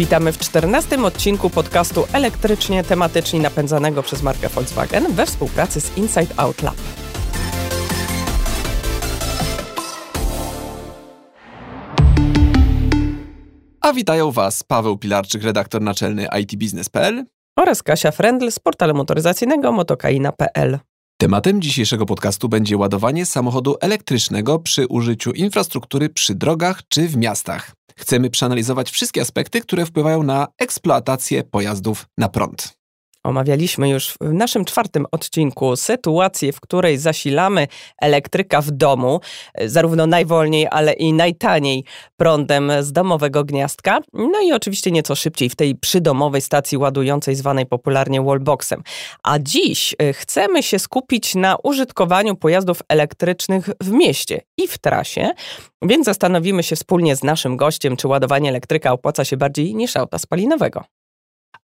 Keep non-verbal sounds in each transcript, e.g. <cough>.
Witamy w czternastym odcinku podcastu elektrycznie tematycznie napędzanego przez markę Volkswagen we współpracy z Inside Out Lab. A witają Was Paweł Pilarczyk, redaktor naczelny itbusiness.pl oraz Kasia Frendl z portalu motoryzacyjnego motokaina.pl. Tematem dzisiejszego podcastu będzie ładowanie samochodu elektrycznego przy użyciu infrastruktury przy drogach czy w miastach. Chcemy przeanalizować wszystkie aspekty, które wpływają na eksploatację pojazdów na prąd. Omawialiśmy już w naszym czwartym odcinku sytuację, w której zasilamy elektryka w domu, e, zarówno najwolniej, ale i najtaniej prądem z domowego gniazdka. No i oczywiście nieco szybciej w tej przydomowej stacji ładującej, zwanej popularnie wallboxem. A dziś e, chcemy się skupić na użytkowaniu pojazdów elektrycznych w mieście i w trasie, więc zastanowimy się wspólnie z naszym gościem, czy ładowanie elektryka opłaca się bardziej niż auta spalinowego.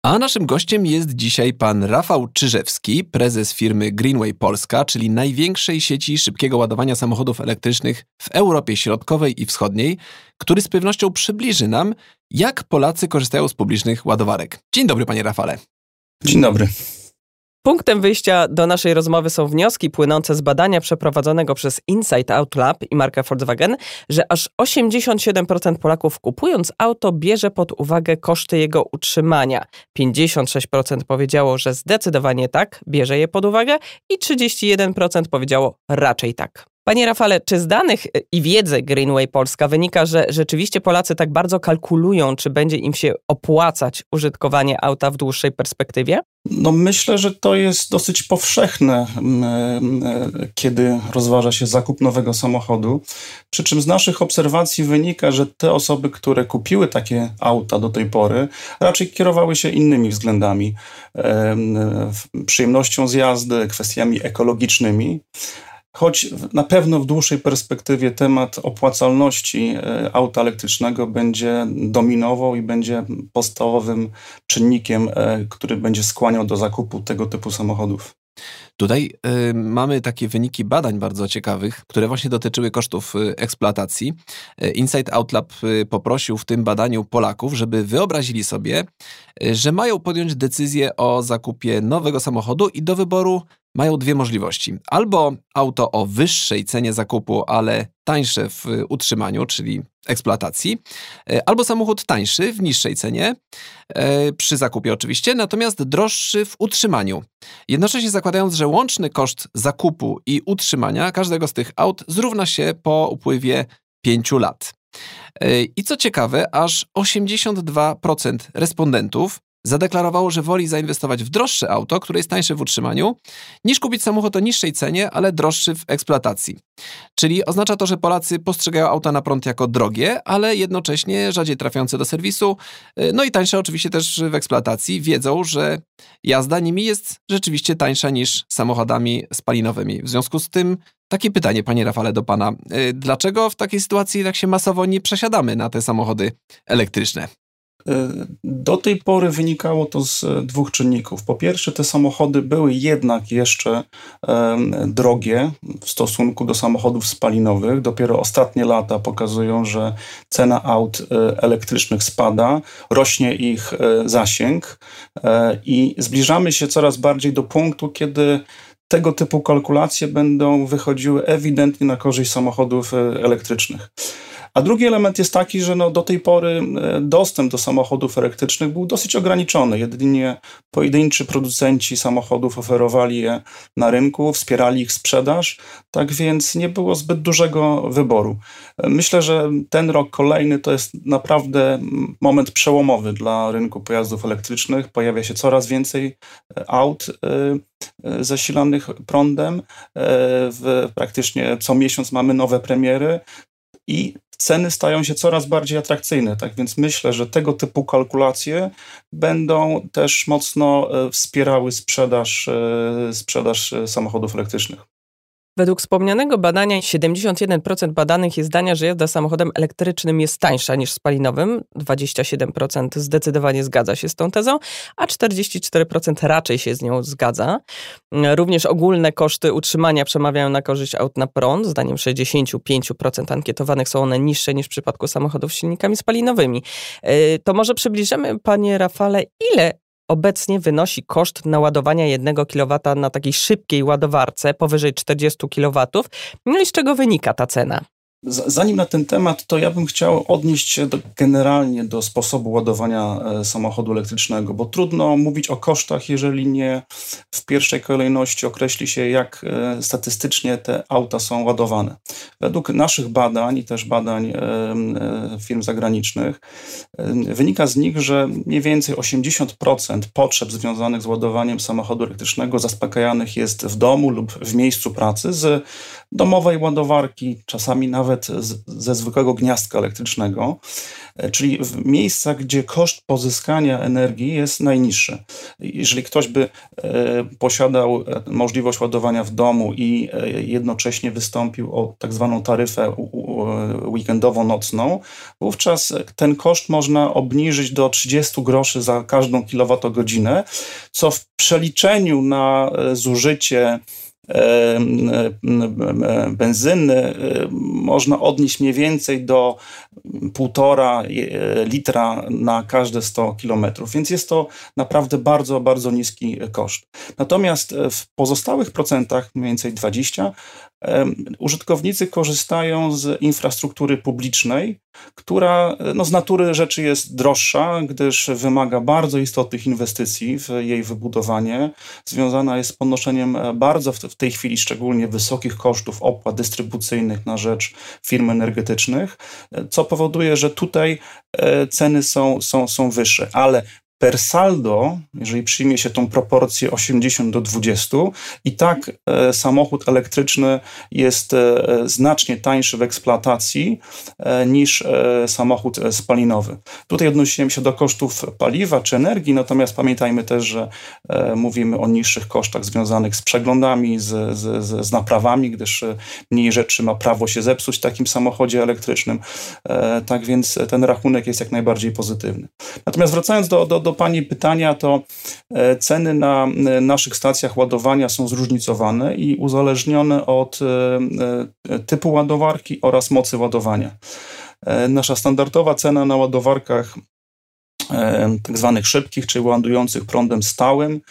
A naszym gościem jest dzisiaj pan Rafał Czyżewski, prezes firmy Greenway Polska, czyli największej sieci szybkiego ładowania samochodów elektrycznych w Europie Środkowej i Wschodniej, który z pewnością przybliży nam, jak Polacy korzystają z publicznych ładowarek. Dzień dobry, panie Rafale. Dzień dobry. Punktem wyjścia do naszej rozmowy są wnioski płynące z badania przeprowadzonego przez Insight Out Lab i markę Volkswagen, że aż 87% Polaków kupując auto bierze pod uwagę koszty jego utrzymania. 56% powiedziało, że zdecydowanie tak, bierze je pod uwagę i 31% powiedziało raczej tak. Panie Rafale, czy z danych i wiedzy Greenway Polska wynika, że rzeczywiście Polacy tak bardzo kalkulują, czy będzie im się opłacać użytkowanie auta w dłuższej perspektywie? No myślę, że to jest dosyć powszechne, kiedy rozważa się zakup nowego samochodu. Przy czym z naszych obserwacji wynika, że te osoby, które kupiły takie auta do tej pory, raczej kierowały się innymi względami. Przyjemnością z jazdy, kwestiami ekologicznymi. Choć na pewno w dłuższej perspektywie temat opłacalności e, auta elektrycznego będzie dominował i będzie podstawowym czynnikiem, e, który będzie skłaniał do zakupu tego typu samochodów. Tutaj y, mamy takie wyniki badań bardzo ciekawych, które właśnie dotyczyły kosztów y, eksploatacji. Inside Out Lab y, poprosił w tym badaniu Polaków, żeby wyobrazili sobie, że mają podjąć decyzję o zakupie nowego samochodu i do wyboru mają dwie możliwości. Albo auto o wyższej cenie zakupu, ale tańsze w utrzymaniu, czyli eksploatacji, e, albo samochód tańszy w niższej cenie, e, przy zakupie oczywiście, natomiast droższy w utrzymaniu. Jednocześnie zakładając, że łączny koszt zakupu i utrzymania każdego z tych aut zrówna się po upływie 5 lat. E, I co ciekawe, aż 82% respondentów zadeklarowało, że woli zainwestować w droższe auto, które jest tańsze w utrzymaniu, niż kupić samochód o niższej cenie, ale droższy w eksploatacji. Czyli oznacza to, że Polacy postrzegają auta na prąd jako drogie, ale jednocześnie rzadziej trafiające do serwisu, y, no i tańsze oczywiście też w eksploatacji. Wiedzą, że jazda nimi jest rzeczywiście tańsza niż samochodami spalinowymi. W związku z tym takie pytanie, panie Rafale, do pana. Y, dlaczego w takiej sytuacji tak się masowo nie przesiadamy na te samochody elektryczne? Do tej pory wynikało to z dwóch czynników. Po pierwsze, te samochody były jednak jeszcze drogie w stosunku do samochodów spalinowych. Dopiero ostatnie lata pokazują, że cena aut e, elektrycznych spada, rośnie ich e, zasięg e, i zbliżamy się coraz bardziej do punktu, kiedy tego typu kalkulacje będą wychodziły ewidentnie na korzyść samochodów elektrycznych. A drugi element jest taki, że no do tej pory e, dostęp do samochodów elektrycznych był dosyć ograniczony. Jedynie pojedynczy producenci samochodów oferowali je na rynku, wspierali ich sprzedaż, tak więc nie było zbyt dużego wyboru. E, myślę, że ten rok kolejny to jest naprawdę moment przełomowy dla rynku pojazdów elektrycznych. Pojawia się coraz więcej e, aut zasilanych prądem. W praktycznie co miesiąc mamy nowe premiery i ceny stają się coraz bardziej atrakcyjne. Tak więc myślę, że tego typu kalkulacje będą też mocno e, wspierały sprzedaż, e, sprzedaż e, samochodów elektrycznych. Według wspomnianego badania 71% badanych jest zdania, że jazda samochodem elektrycznym jest tańsza niż spalinowym. 27% zdecydowanie zgadza się z tą tezą, a 44% raczej się z nią zgadza. Również ogólne koszty utrzymania przemawiają na korzyść aut na prąd. Zdaniem 65% ankietowanych są one niższe niż w przypadku samochodów z silnikami spalinowymi. Y, to może przybliżymy, panie Rafale, ile obecnie wynosi koszt naładowania 1 kW na takiej szybkiej ładowarce powyżej 40 kW. No i z czego wynika ta cena? Zanim na ten temat, to ja bym chciał odnieść się do, generalnie do sposobu ładowania e, samochodu elektrycznego, bo trudno mówić o kosztach, jeżeli nie w pierwszej kolejności określi się, jak e, statystycznie te auta są ładowane. Według naszych badań i też badań e, firm zagranicznych, wynika z nich, że mniej więcej 80% potrzeb związanych z ładowaniem samochodu elektrycznego zaspokajanych jest w domu lub w miejscu pracy z domowej ładowarki, czasami nawet z, ze zwykłego gniazdka elektrycznego, e, czyli w miejscach, gdzie koszt pozyskania energii jest najniższy. Jeżeli ktoś by e, posiadał e, możliwość ładowania w domu i jednocześnie wystąpił o tak zwaną taryfę weekendowo-nocną, wówczas ten koszt można obniżyć do 30 groszy za każdą kilowatogodzinę, co w przeliczeniu na zużycie benzyny można odnieść mniej więcej do półtora e, litra na każde 100 kilometrów, więc jest to naprawdę bardzo, bardzo niski koszt. Natomiast w pozostałych procentach, mniej więcej 20, użytkownicy korzystają z infrastruktury publicznej, która no, z natury rzeczy jest droższa, gdyż wymaga bardzo istotnych inwestycji w jej wybudowanie. Związana jest z ponoszeniem e, bardzo w tej chwili szczególnie wysokich kosztów opłat dystrybucyjnych na rzecz firm energetycznych, e, co powoduje, że tutaj e, ceny są, są, są wyższe. Ale per saldo, jeżeli przyjmie się tą proporcję 80 do 20, i tak e, samochód elektryczny jest e, znacznie tańszy w eksploatacji e, niż e, samochód e, spalinowy. Tutaj odnosiłem się do kosztów paliwa czy energii, natomiast pamiętajmy też, że e, mówimy o niższych kosztach związanych z przeglądami, z, z, z, naprawami, gdyż mniej rzeczy ma prawo się zepsuć w takim samochodzie elektrycznym. tak więc ten rachunek jest jak najbardziej pozytywny. Natomiast wracając do, do do Pani pytania, to e, ceny na e, naszych stacjach ładowania są zróżnicowane i uzależnione od e, typu ładowarki oraz mocy ładowania. Nasza standardowa cena na ładowarkach tak zwanych szybkich, czyli ładujących prądem stałym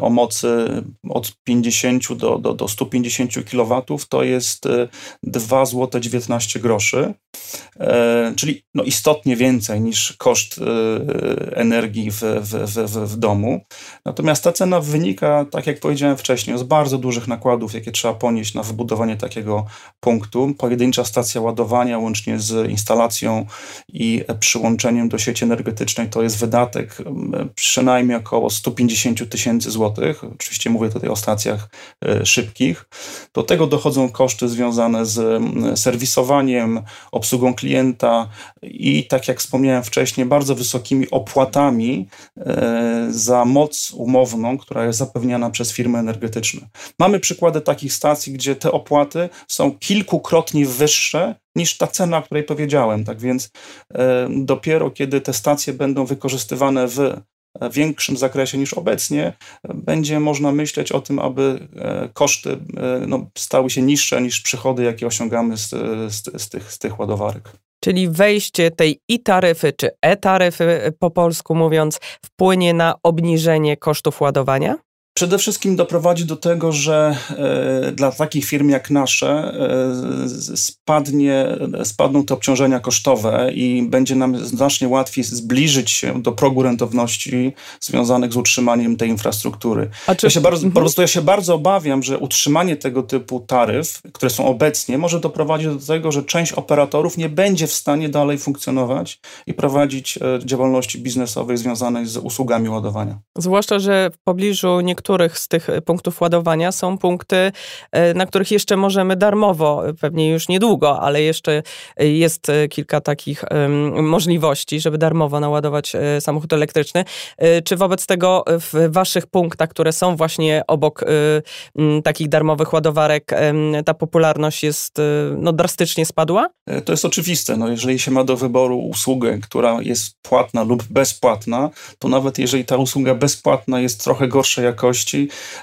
o mocy od 50 do, do, do 150 kW to jest 2 zł 19 groszy. E, czyli no istotnie więcej niż koszt e, energii w, w, w, w domu. Natomiast ta cena wynika, tak jak powiedziałem wcześniej, z bardzo dużych nakładów, jakie trzeba ponieść na wybudowanie takiego punktu. Pojedyncza stacja ładowania, łącznie z instalacją i przyłączeniem do sieci energetycznej, to jest wydatek przynajmniej około 150 tysięcy złotych. Oczywiście mówię tutaj o stacjach e, szybkich. Do tego dochodzą koszty związane z serwisowaniem, obsługą klienta i tak jak wspomniałem wcześniej, bardzo wysokimi opłatami e, za moc umowną, która jest zapewniana przez firmy energetyczne. Mamy przykłady takich stacji, gdzie te opłaty są kilkukrotnie wyższe niż ta cena, o której powiedziałem. Tak więc e, dopiero kiedy te stacje będą wykorzystywane w większym zakresie niż obecnie, będzie można myśleć o tym, aby e, koszty e, no, stały się niższe niż przychody, jakie osiągamy z, z, z, tych, z tych ładowarek. Czyli wejście tej i-taryfy, czy e-taryfy po polsku mówiąc, wpłynie na obniżenie kosztów ładowania? Przede wszystkim doprowadzi do tego, że e, dla takich firm jak nasze e, spadnie, spadną te obciążenia kosztowe i będzie nam znacznie łatwiej zbliżyć się do progu rentowności związanych z utrzymaniem tej infrastruktury. Czy... Ja się bardzo, mhm. Po prostu ja się bardzo obawiam, że utrzymanie tego typu taryf, które są obecnie, może doprowadzić do tego, że część operatorów nie będzie w stanie dalej funkcjonować i prowadzić e, działalności biznesowej związanej z usługami ładowania. Zwłaszcza, że w pobliżu niektórych niektórych z tych punktów ładowania są punkty, na których jeszcze możemy darmowo, pewnie już niedługo, ale jeszcze jest kilka takich możliwości, żeby darmowo naładować samochód elektryczny. Czy wobec tego w waszych punktach, które są właśnie obok takich darmowych ładowarek, ta popularność jest no, drastycznie spadła? To jest oczywiste. No, jeżeli się ma do wyboru usługę, która jest płatna lub bezpłatna, to nawet jeżeli ta usługa bezpłatna jest trochę gorszej jakości,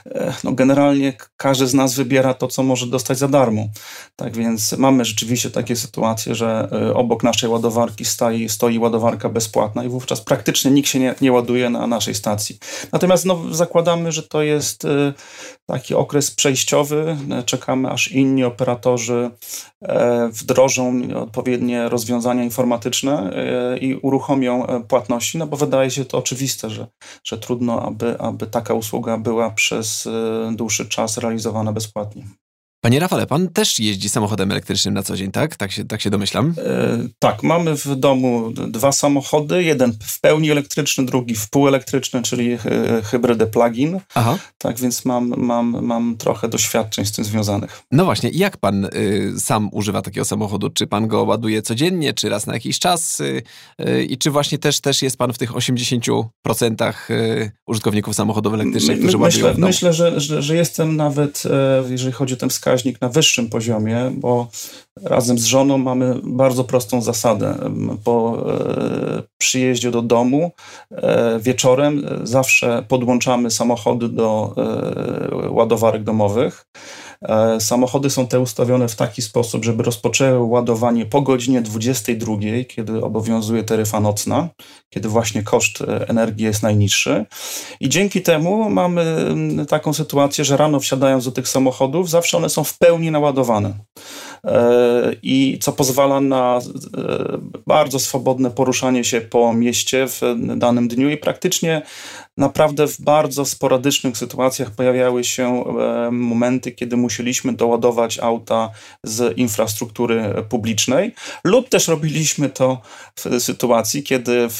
e, no generalnie każdy z nas wybiera to, co może dostać za darmo. Tak więc mamy rzeczywiście takie sytuacje, że e, obok naszej ładowarki stoi, stoi ładowarka bezpłatna i wówczas praktycznie nikt się nie, nie ładuje na naszej stacji. Natomiast no, zakładamy, że to jest e, taki okres przejściowy. Czekamy, aż inni operatorzy wdrożą odpowiednie rozwiązania informatyczne i uruchomią płatności, no bo wydaje się to oczywiste, że, że trudno, aby, aby taka usługa była przez e, dłuższy czas realizowana bezpłatnie. Panie Rafale, pan też jeździ samochodem elektrycznym na co dzień, tak? Tak się, tak się domyślam? E, tak, mamy w domu dwa samochody, jeden w pełni elektryczny, drugi w półelektryczny, czyli hybrydę plug-in. Aha. Tak więc mam, mam, mam trochę doświadczeń z tym związanych. No właśnie, jak pan y, sam używa takiego samochodu? Czy pan go ładuje codziennie, czy raz na jakiś czas? Y, y, I czy właśnie też, też jest pan w tych 80% y, użytkowników samochodów elektrycznych, którzy My, ładują Myślę, myślę że, że, że jestem nawet, e, jeżeli chodzi o ten wskaźnik, wskaźnik na wyższym poziomie, bo razem z żoną mamy bardzo prostą zasadę. Po e, przyjeździe do domu e, wieczorem zawsze podłączamy samochody do e, ładowarek domowych. Samochody są te ustawione w taki sposób, żeby rozpoczęły ładowanie po godzinie 22, kiedy obowiązuje taryfa nocna, kiedy właśnie koszt energii jest najniższy. I dzięki temu mamy taką sytuację, że rano wsiadając do tych samochodów, zawsze one są w pełni naładowane. E, i co pozwala na e, bardzo swobodne poruszanie się po mieście w danym dniu i praktycznie naprawdę w bardzo sporadycznych sytuacjach pojawiały się e, momenty, kiedy musieliśmy doładować auta z infrastruktury publicznej, lub też robiliśmy to w sytuacji, kiedy w,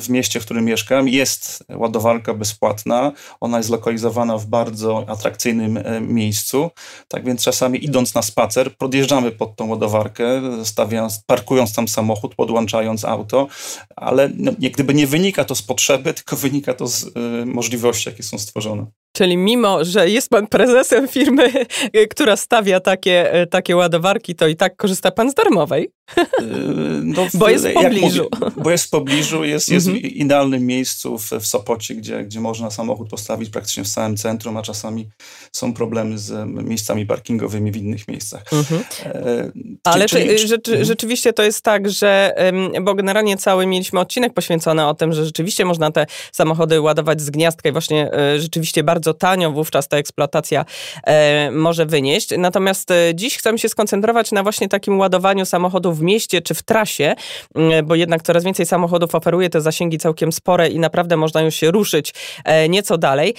w mieście, w którym mieszkam, jest ładowarka bezpłatna. Ona jest zlokalizowana w bardzo atrakcyjnym miejscu. Tak więc czasami idąc na spacer, podjeżdżamy pod tą ładowarkę, stawiając, parkując tam samochód, podłączając auto, ale no, jak gdyby nie wynika to z potrzeby, tylko wynika to z możliwości, jakie są stworzone. Czyli mimo, że jest pan prezesem firmy, <laughs> która stawia takie, y, takie ładowarki, to i tak korzysta pan z darmowej? Y, no, <laughs> bo jest w pobliżu. Mówię, bo jest w pobliżu, jest, jest mhm. w idealnym miejscu w, w Sopocie, gdzie, gdzie można samochód postawić praktycznie w całym centrum, a czasami są problemy z miejscami parkingowymi w innych miejscach. Mhm. E, Ale czy, czy, rzeczy, mhm. rzeczywiście to jest tak, że, bo generalnie cały mieliśmy odcinek poświęcony o tym, że rzeczywiście można te samochody ładować z gniazdka i właśnie e, rzeczywiście bardzo tanio wówczas ta eksploatacja e, może wynieść. Natomiast dziś chcemy się skoncentrować na właśnie takim ładowaniu samochodów w mieście czy w trasie, bo jednak coraz więcej samochodów oferuje te zasięgi całkiem spore i naprawdę można już się ruszyć e, nieco dalej.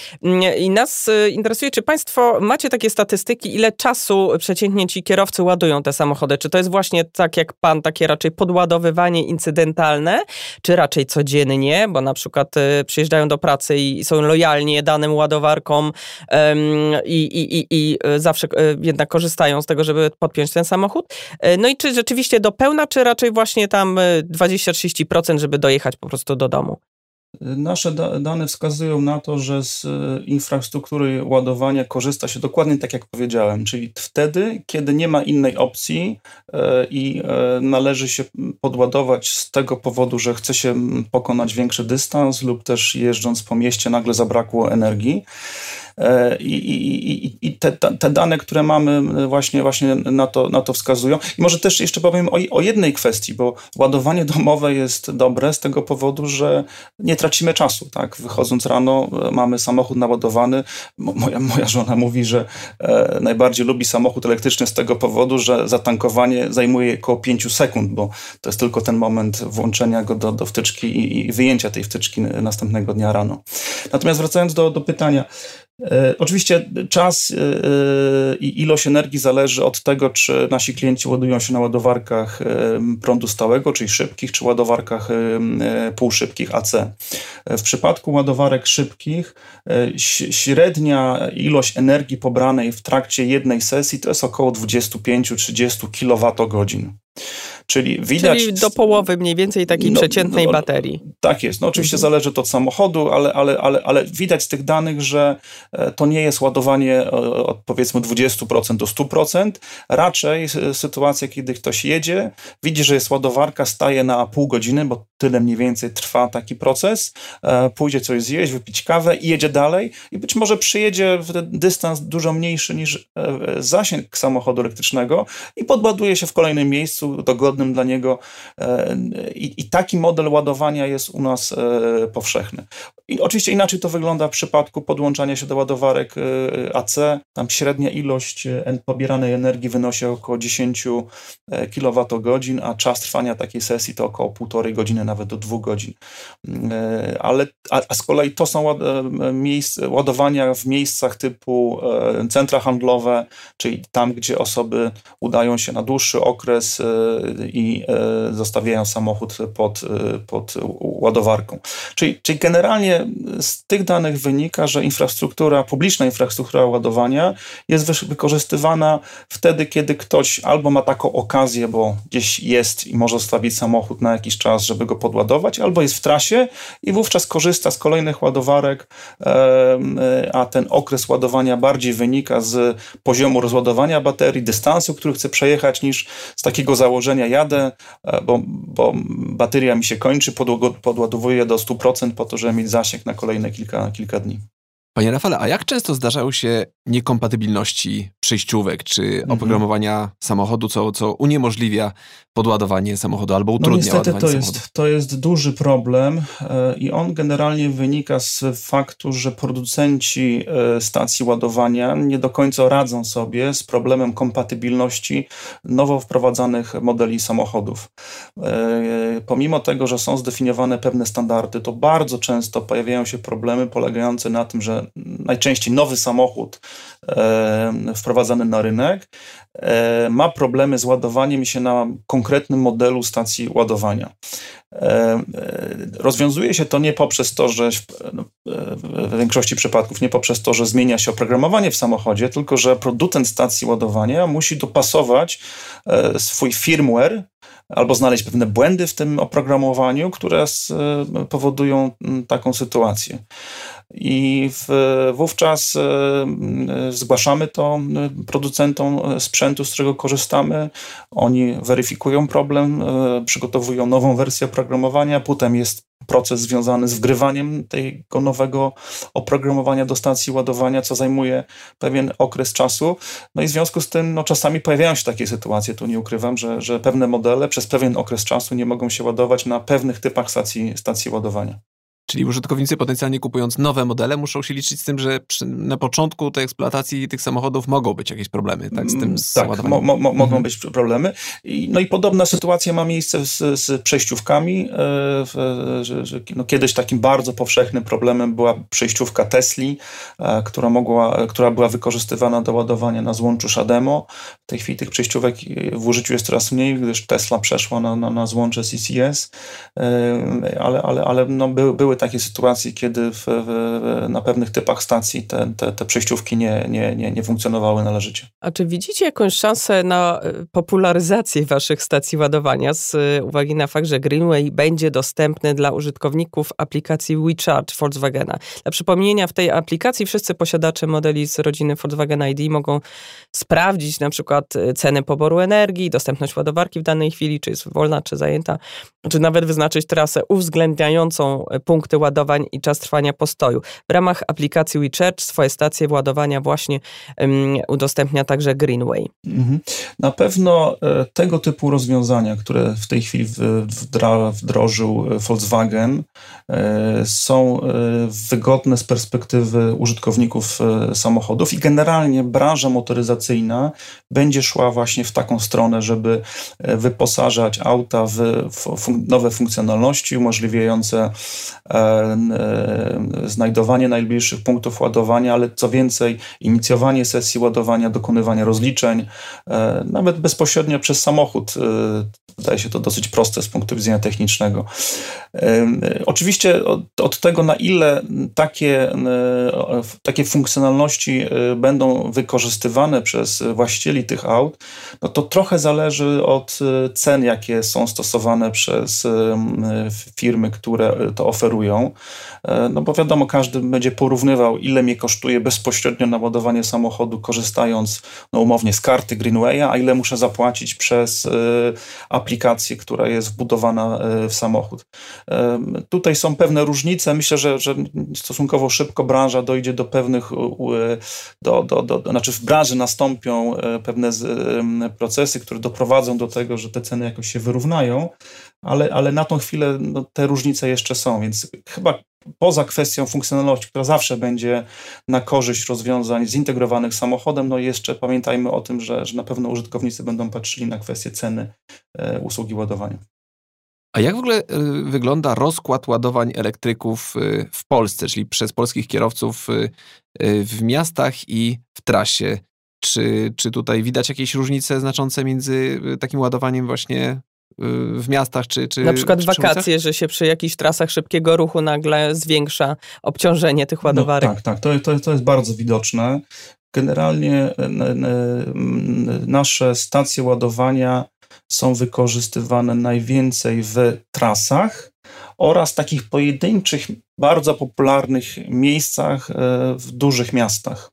I nas e, interesuje, czy Państwo macie takie statystyki, ile czasu przeciętnie ci kierowcy ładują te samochody? Czy to jest właśnie tak jak Pan, takie raczej podładowywanie incydentalne, czy raczej codziennie, bo na przykład e, przyjeżdżają do pracy i są lojalnie danym ładowarkom i, i, i, i zawsze jednak korzystają z tego, żeby podpiąć ten samochód? No i czy rzeczywiście do pełna, czy raczej właśnie tam 20-30%, y, żeby dojechać po prostu do domu? Nasze dane wskazują na to, że z y, infrastruktury ładowania korzysta się dokładnie tak, jak powiedziałem, czyli wtedy, kiedy nie ma innej opcji y, i należy się podładować z tego powodu, że chce się pokonać większy dystans lub też jeżdżąc po mieście nagle zabrakło energii. E, I, i, i te, te, dane, które mamy właśnie, właśnie na, to, na to wskazują. I może też jeszcze powiem o, o jednej kwestii, bo ładowanie domowe jest dobre z tego powodu, że nie tracimy czasu. Tak? Wychodząc rano e, mamy samochód naładowany. Moja, moja żona mówi, że e, najbardziej lubi samochód elektryczny z tego powodu, że zatankowanie zajmuje około 5 sekund, bo to jest tylko ten moment włączenia go do, do wtyczki i, i wyjęcia tej wtyczki następnego dnia rano. Natomiast wracając do, do pytania, oczywiście czas e, e, i ilość energii zależy od tego, czy nasi klienci ładują się na ładowarkach prądu stałego, czyli szybkich, czy ładowarkach półszybkich AC. W przypadku ładowarek szybkich średnia ilość energii pobranej w trakcie jednej sesji to jest około 25-30 kWh. Czyli widać. Czyli do połowy mniej więcej takiej no, przeciętnej no, baterii. Tak jest. No oczywiście mhm. zależy to od samochodu, ale, ale, ale, ale widać z tych danych, że e, to nie jest ładowanie e, od powiedzmy 20% do 100%. Raczej sytuacja, kiedy ktoś jedzie, widzi, że jest ładowarka, staje na pół godziny, bo tyle mniej więcej trwa taki proces, e, pójdzie coś zjeść, wypić kawę i jedzie dalej i być może przyjedzie w dystans dużo mniejszy niż zasięg samochodu elektrycznego i podładuje się w kolejnym miejscu dogodnie dla niego e, i, i taki model ładowania jest u nas e, powszechny. I oczywiście inaczej to wygląda w przypadku podłączania się do ładowarek e, AC. Tam średnia ilość pobieranej energii wynosi około 10 kWh, a czas trwania takiej sesji to około półtorej godziny, nawet do dwóch godzin. Ale, a, z kolei to są miejsc, ładowania w miejscach typu centra handlowe, czyli tam, gdzie osoby udają się na dłuższy okres i e, zostawiają samochód pod, e, pod ładowarką. Czyli, czyli generalnie z tych danych wynika, że infrastruktura, publiczna infrastruktura ładowania jest wykorzystywana wtedy, kiedy ktoś albo ma taką okazję, bo gdzieś jest i może zostawić samochód na jakiś czas, żeby go podładować, albo jest w trasie i wówczas korzysta z kolejnych ładowarek, a ten okres ładowania bardziej wynika z poziomu rozładowania baterii, dystansu, który chce przejechać, niż z takiego założenia jadę, e, bo, bo bateria mi się kończy, podładowuję do 100% po to, żeby mieć zasięg na kolejne kilka, kilka dni. Panie Rafale, a jak często zdarzają się niekompatybilności przejściówek czy mhm. oprogramowania samochodu, co, co uniemożliwia podładowanie samochodu albo no utrudnia no niestety to jest, samochodu? To jest duży problem e, i on generalnie wynika z faktu, że producenci e, stacji ładowania nie do końca radzą sobie z problemem kompatybilności nowo wprowadzanych modeli samochodów. E, pomimo tego, że są zdefiniowane pewne standardy, to bardzo często pojawiają się problemy polegające na tym, że najczęściej nowy samochód e, wprowadzany na rynek e, ma problemy z ładowaniem się na konkretnym modelu stacji ładowania. E, rozwiązuje się to nie poprzez to, że no, w większości przypadków nie poprzez to, że zmienia się oprogramowanie w samochodzie, tylko że producent stacji ładowania musi dopasować swój firmware albo znaleźć pewne błędy w tym oprogramowaniu, które powodują taką sytuację. I w, wówczas e, e, zgłaszamy to e, producentom sprzętu, z którego korzystamy. Oni weryfikują problem, przygotowują nową wersję oprogramowania, potem jest proces związany z wgrywaniem tego nowego oprogramowania do stacji ładowania, co zajmuje pewien okres czasu. No i w związku z tym no, czasami pojawiają się takie sytuacje, tu nie ukrywam, że, że pewne modele przez pewien okres czasu nie mogą się ładować na pewnych typach stacji, stacji ładowania. Czyli użytkownicy potencjalnie kupując nowe modele muszą się liczyć z tym, że przy, na początku tej eksploatacji tych samochodów mogą być jakieś problemy, tak? Z tym z mm, Tak, mo, mo, mogą mhm. być problemy. I, no i podobna sytuacja ma miejsce z, z przejściówkami. E, że, że, no kiedyś takim bardzo powszechnym problemem była przejściówka Tesli, e, która, mogła, która była wykorzystywana do ładowania na złączu Shademo. W tej chwili tych przejściówek w użyciu jest coraz mniej, gdyż Tesla przeszła na, na, na złącze CCS, e, ale, ale, ale no, były takie sytuacje, kiedy w, w, na pewnych typach stacji te, te, te przejściówki nie, nie, nie, nie funkcjonowały należycie. A czy widzicie jakąś szansę na e, popularyzację waszych stacji ładowania z e, uwagi na fakt, że Greenway będzie dostępny dla użytkowników aplikacji WeCharge Volkswagena? Dla przypomnienia, w tej aplikacji wszyscy posiadacze modeli z rodziny Volkswagen ID mogą sprawdzić na przykład e, ceny poboru energii, dostępność ładowarki w danej chwili, czy jest wolna, czy zajęta, czy nawet wyznaczyć trasę uwzględniającą punkt punkty ładowań i czas trwania postoju. W ramach aplikacji WeCharge swoje stacje ładowania właśnie um, udostępnia także Greenway. Mhm. Na pewno e, tego typu rozwiązania, które w tej chwili wdrożył e, Volkswagen, e, są wygodne z perspektywy użytkowników samochodów i generalnie branża motoryzacyjna będzie szła właśnie w taką stronę, żeby wyposażać auta w nowe funkcjonalności umożliwiające znajdowanie najbliższych punktów ładowania, ale co więcej, inicjowanie sesji ładowania, dokonywanie rozliczeń, nawet bezpośrednio przez samochód. Wydaje się to dosyć proste z punktu widzenia technicznego. Oczywiście od, od tego, na ile takie, takie funkcjonalności będą wykorzystywane przez właścicieli tych aut, no to trochę zależy od cen, jakie są stosowane przez firmy, które to oferują. E, no bo wiadomo, każdy będzie porównywał, ile mnie kosztuje bezpośrednio naładowanie samochodu, korzystając no umownie z karty Greenwaya, a ile muszę zapłacić przez e, aplikację, która jest wbudowana e, w samochód. Tutaj są pewne różnice. Myślę, że, że stosunkowo szybko branża dojdzie do pewnych, do, do, do, znaczy w branży nastąpią pewne procesy, które doprowadzą do tego, że te ceny jakoś się wyrównają, ale, ale na tą chwilę no, te różnice jeszcze są, więc chyba poza kwestią funkcjonalności, która zawsze będzie na korzyść rozwiązań zintegrowanych samochodem, no jeszcze pamiętajmy o tym, że, że na pewno użytkownicy będą patrzyli na kwestię ceny e, usługi ładowania. A jak w ogóle e, wygląda rozkład ładowań elektryków e, w Polsce, czyli przez polskich kierowców w miastach i w trasie? Czy, czy tutaj widać jakieś różnice znaczące między takim ładowaniem właśnie w miastach czy, czy Na przykład czy wakacje, że się przy jakichś trasach szybkiego ruchu nagle zwiększa obciążenie tych ładowarek. No, tak, tak, to, to, to jest bardzo widoczne. Generalnie nasze stacje ładowania są wykorzystywane najwięcej w trasach oraz takich pojedynczych, bardzo popularnych miejscach e, w dużych miastach.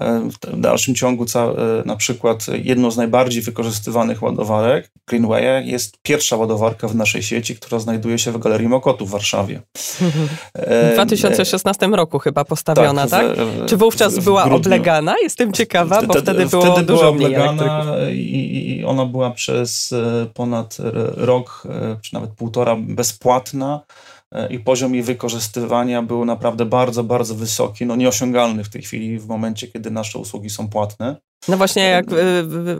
E, w dalszym ciągu e, na przykład jedną z najbardziej wykorzystywanych ładowarek Greenway jest pierwsza ładowarka w naszej sieci, która znajduje się w Galerii Mokotu w Warszawie. <laughs> W 2016 roku chyba postawiona, tak? tak? W, Czy wówczas w, była oblegana? Jestem ciekawa, bo wtedy, wtedy było wtedy dużo była oblegana i, i ona była przez e, ponad rok, czy nawet półtora bezpłatna i poziom jej wykorzystywania był naprawdę bardzo, bardzo wysoki, no nieosiągalny w tej chwili w momencie, kiedy nasze usługi są płatne. No właśnie, jak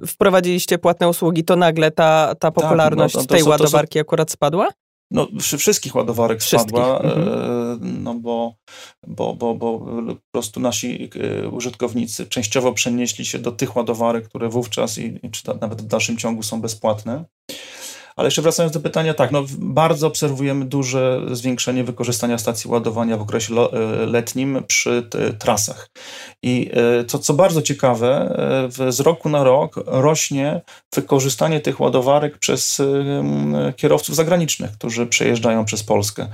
wprowadziliście płatne usługi, to nagle ta, ta popularność tak, no, tej są, ładowarki są, akurat spadła? No, przy wszystkich ładowarek wszystkich. spadła, mhm. no bo, bo, bo, bo po prostu nasi e, użytkownicy częściowo przenieśli się do tych ładowarek, które wówczas i czy nawet w dalszym ciągu są bezpłatne. Ale jeszcze wracając do pytania, tak, no bardzo obserwujemy duże zwiększenie wykorzystania stacji ładowania w okresie e, letnim przy trasach. I e, co, co bardzo ciekawe, e, z roku na rok rośnie wykorzystanie tych ładowarek przez kierowców zagranicznych, którzy przejeżdżają przez Polskę.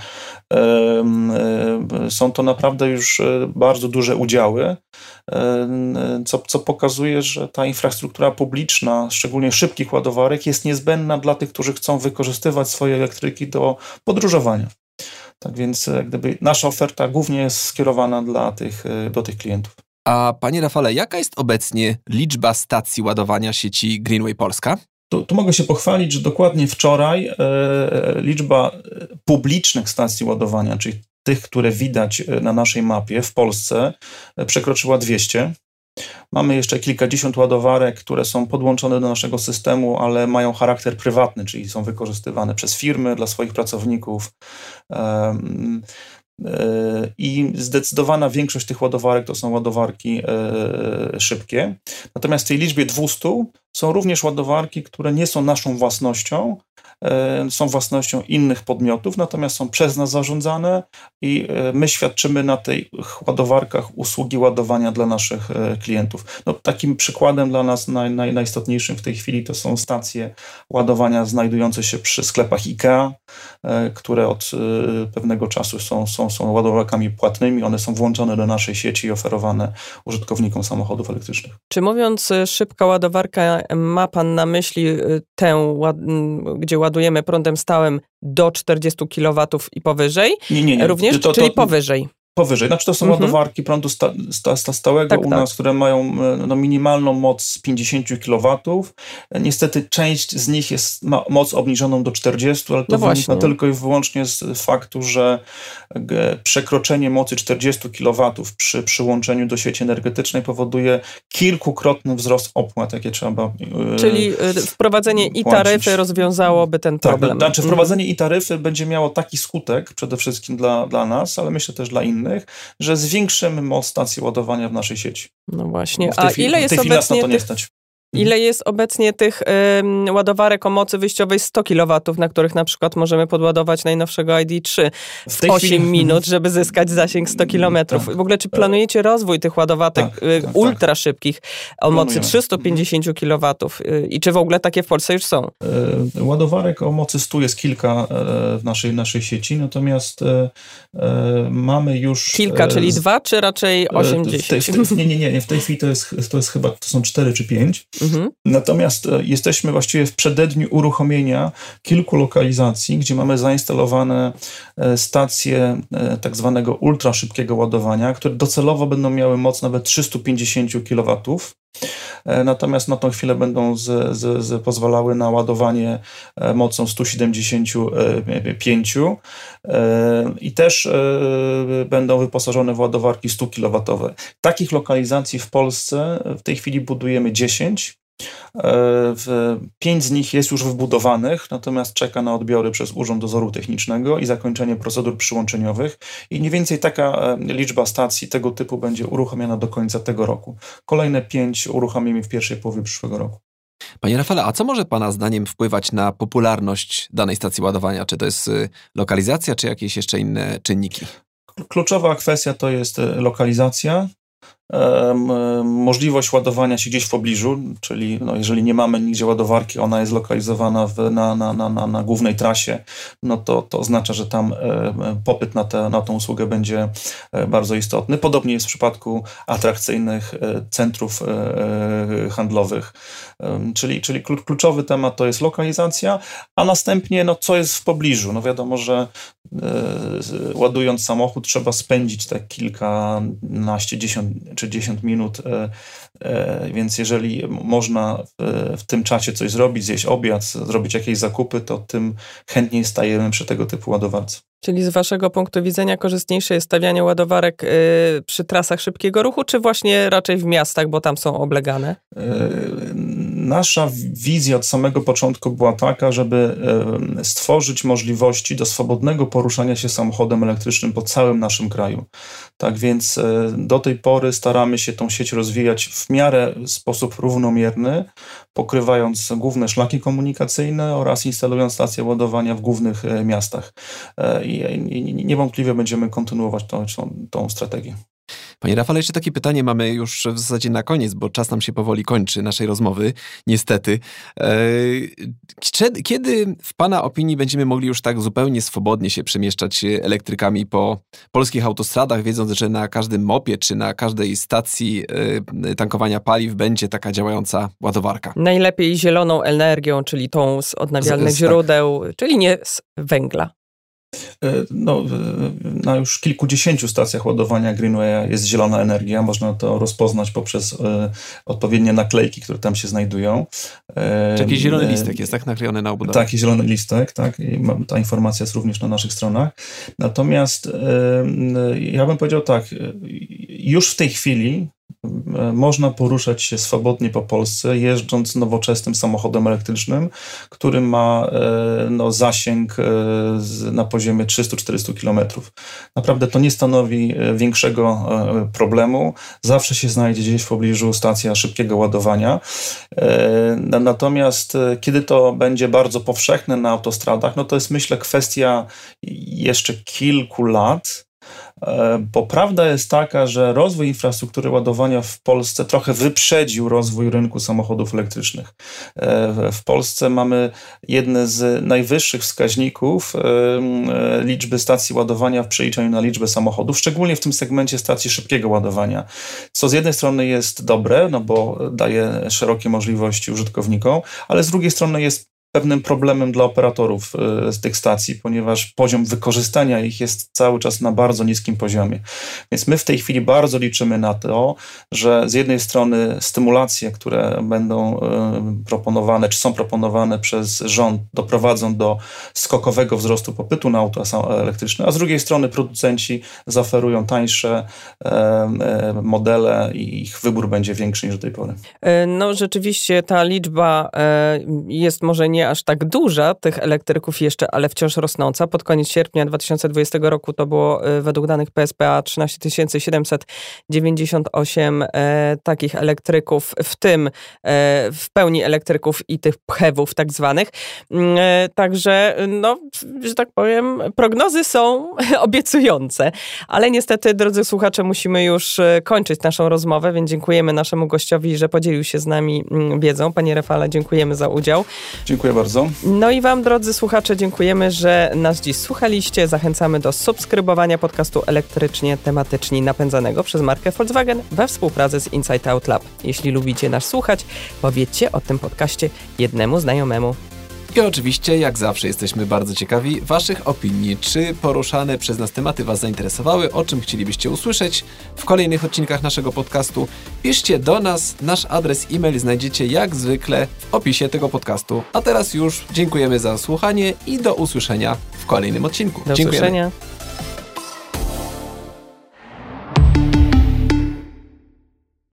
Są to naprawdę już bardzo duże udziały, co, co pokazuje, że ta infrastruktura publiczna, szczególnie szybkich ładowarek, jest niezbędna dla tych, którzy chcą wykorzystywać swoje elektryki do podróżowania. Tak więc jak gdyby nasza oferta głównie jest skierowana dla tych, e, do tych klientów. A panie Rafale, jaka jest obecnie liczba stacji ładowania sieci Greenway Polska? Tu, tu mogę się pochwalić, że dokładnie wczoraj e, liczba publicznych stacji ładowania, czyli tych, które widać e, na naszej mapie w Polsce, e, przekroczyła 200. Mamy jeszcze kilkadziesiąt ładowarek, które są podłączone do naszego systemu, ale mają charakter prywatny, czyli są wykorzystywane przez firmy dla swoich pracowników. E, I zdecydowana większość tych ładowarek to są ładowarki szybkie. Natomiast w tej liczbie 200 są również ładowarki, które nie są naszą własnością, E, są własnością innych podmiotów, natomiast są przez nas zarządzane i e, my świadczymy na tych ładowarkach usługi ładowania dla naszych e, klientów. No, takim przykładem dla nas naj, naj, najistotniejszym w tej chwili to są stacje ładowania znajdujące się przy sklepach IKEA, które od pewnego czasu są, są, są ładowarkami płatnymi. One są włączone do naszej sieci i oferowane użytkownikom samochodów elektrycznych. Czy mówiąc szybka ładowarka, ma Pan na myśli tę, gdzie ładujemy ładujemy prądem stałym do 40 kW i powyżej. Nie, nie, nie. Również, to, to, czyli powyżej. Powyżej. Znaczy to są mhm. ładowarki prądu sta, sta, sta stałego tak, u tak. nas, które mają e, no, minimalną moc 50 kW. Niestety część z nich jest, ma moc obniżoną do 40, ale to no wynika tylko i wyłącznie z faktu, że przekroczenie mocy 40 kW przy przyłączeniu do sieci energetycznej powoduje kilkukrotny wzrost opłat, jakie trzeba yy, Czyli wprowadzenie i taryfy rozwiązałoby ten tak, problem. Tak, znaczy wprowadzenie i taryfy będzie miało taki skutek przede wszystkim dla, dla nas, ale myślę też dla innych, że zwiększymy moc stacji ładowania w naszej sieci. No właśnie. A ile jest obecnie tych. Ile jest obecnie tych y, ładowarek o mocy wyjściowej 100 kW, na których na przykład możemy podładować najnowszego ID3 w, w 8 chwili... minut, żeby zyskać zasięg 100 km? Tak. W ogóle czy planujecie rozwój tych ładowatek tak, y, tak, ultra tak. szybkich o mocy 350 kW y, i czy w ogóle takie w Polsce już są? Y, ładowarek o mocy 100 jest kilka e, w naszej, naszej sieci, natomiast e, e, mamy już... Kilka, czyli dwa, czy raczej 80? W tej, nie, nie, nie, w tej chwili to jest, to jest chyba, to są cztery czy pięć. Mhm. Natomiast e, jesteśmy właściwie w przededniu uruchomienia kilku lokalizacji, gdzie mamy zainstalowane e, stacje e, tak zwanego ultra szybkiego ładowania, które docelowo będą miały moc nawet 350 kW. Natomiast na tą chwilę będą z, z, z pozwalały na ładowanie mocą 175 i też będą wyposażone w ładowarki 100 kW. Takich lokalizacji w Polsce w tej chwili budujemy 10. Pięć z nich jest już wybudowanych, natomiast czeka na odbiory przez Urząd Dozoru Technicznego i zakończenie procedur przyłączeniowych. I mniej więcej taka e, liczba stacji tego typu będzie uruchomiona do końca tego roku. Kolejne pięć uruchomimy w pierwszej połowie przyszłego roku. Panie Rafale, a co może Pana zdaniem wpływać na popularność danej stacji ładowania? Czy to jest y, lokalizacja, czy jakieś jeszcze inne czynniki? Kluczowa kwestia to jest y, lokalizacja, możliwość ładowania się gdzieś w pobliżu, czyli no, jeżeli nie mamy nigdzie ładowarki, ona jest lokalizowana w, na, na, na, na, głównej trasie, no to, to oznacza, że tam popyt na, te, na tą usługę będzie e, bardzo istotny. Podobnie jest w przypadku atrakcyjnych e, centrów e, handlowych, czyli, czyli kluczowy temat to jest lokalizacja, a następnie no, co jest w pobliżu. No wiadomo, że ładując samochód trzeba spędzić te kilkanaście, dziesiąt czy 10 minut, e, e, więc jeżeli można w tym czasie coś zrobić, zjeść obiad, zrobić jakieś zakupy, to tym chętniej stajemy przy tego typu ładowarce. Czyli z waszego punktu widzenia korzystniejsze jest stawianie ładowarek przy trasach szybkiego ruchu, czy właśnie raczej w miastach, bo tam są oblegane? Nasza wizja od samego początku była taka, żeby stworzyć możliwości do swobodnego poruszania się samochodem elektrycznym po całym naszym kraju. Tak więc do tej pory staramy się tą sieć rozwijać w miarę w sposób równomierny, pokrywając główne szlaki komunikacyjne oraz instalując stacje ładowania w głównych miastach i niewątpliwie będziemy kontynuować tą, tą strategię. Panie Rafale, jeszcze takie pytanie mamy już w zasadzie na koniec, bo czas nam się powoli kończy naszej rozmowy, niestety. E, kiedy w Pana opinii będziemy mogli już tak zupełnie swobodnie się przemieszczać elektrykami po polskich autostradach, wiedząc, że na każdym mopie czy na każdej stacji e, tankowania paliw będzie taka działająca ładowarka? Najlepiej zieloną energią, czyli tą z odnawialnych z, z, tak. źródeł, tak. czyli nie z węgla. E, no, na już kilkudziesięciu stacjach ładowania Greenway jest zielona energia. Można to rozpoznać poprzez e, odpowiednie naklejki, które tam się znajdują. E, jakiś zielony listek jest tak naklejony na obudowę? Taki zielony listek, tak. I ta informacja jest również na naszych stronach. Natomiast ja bym powiedział tak, już w tej chwili można poruszać się swobodnie po Polsce, jeżdżąc nowoczesnym samochodem elektrycznym, który ma e, no, zasięg e, na poziomie 300-400 km. Naprawdę to nie stanowi e, większego problemu. Zawsze się znajdzie gdzieś w pobliżu stacja szybkiego ładowania. Natomiast kiedy to będzie bardzo powszechne na autostradach, no to jest myślę kwestia jeszcze kilku lat, E, bo prawda jest taka, że rozwój infrastruktury ładowania w Polsce trochę wyprzedził rozwój rynku samochodów elektrycznych. E, w Polsce mamy jedne z najwyższych wskaźników e, liczby stacji ładowania w przeliczeniu na liczbę samochodów, szczególnie w tym segmencie stacji szybkiego ładowania. Co z jednej strony jest dobre, no bo daje szerokie możliwości użytkownikom, ale z drugiej strony jest pewnym problemem dla operatorów e, z tych stacji, ponieważ poziom wykorzystania ich jest cały czas na bardzo niskim poziomie. Więc my w tej chwili bardzo liczymy na to, że z jednej strony stymulacje, które będą e, proponowane, czy są proponowane przez rząd, doprowadzą do skokowego wzrostu popytu na auta elektryczne, a z drugiej strony producenci zaoferują tańsze e, modele i ich wybór będzie większy niż do tej pory. No rzeczywiście ta liczba jest może nie nie aż tak duża, tych elektryków jeszcze, ale wciąż rosnąca. Pod koniec sierpnia 2020 roku to było y, według danych PSPA 13 798 e, takich elektryków, w tym e, w pełni elektryków i tych pchewów tak zwanych. Mm, e, także, no, że tak powiem, prognozy są <laughs> obiecujące, ale niestety, drodzy słuchacze, musimy już e, kończyć naszą rozmowę, więc dziękujemy naszemu gościowi, że podzielił się z nami mm, wiedzą. Panie Rafale, dziękujemy za udział. Dziękuję Dziękuję bardzo. No i Wam, drodzy słuchacze, dziękujemy, że nas dziś słuchaliście. Zachęcamy do subskrybowania podcastu elektrycznie tematycznie napędzanego przez markę Volkswagen we współpracy z Inside Out Lab. Jeśli lubicie nas słuchać, powiedzcie o tym podcaście jednemu znajomemu. I oczywiście, jak zawsze, jesteśmy bardzo ciekawi Waszych opinii. Czy poruszane przez nas tematy Was zainteresowały? O czym chcielibyście usłyszeć w kolejnych odcinkach naszego podcastu? Piszcie do nas. Nasz adres e-mail znajdziecie jak zwykle w opisie tego podcastu. A teraz już dziękujemy za słuchanie i do usłyszenia w kolejnym odcinku. Do Dziękujemy. usłyszenia.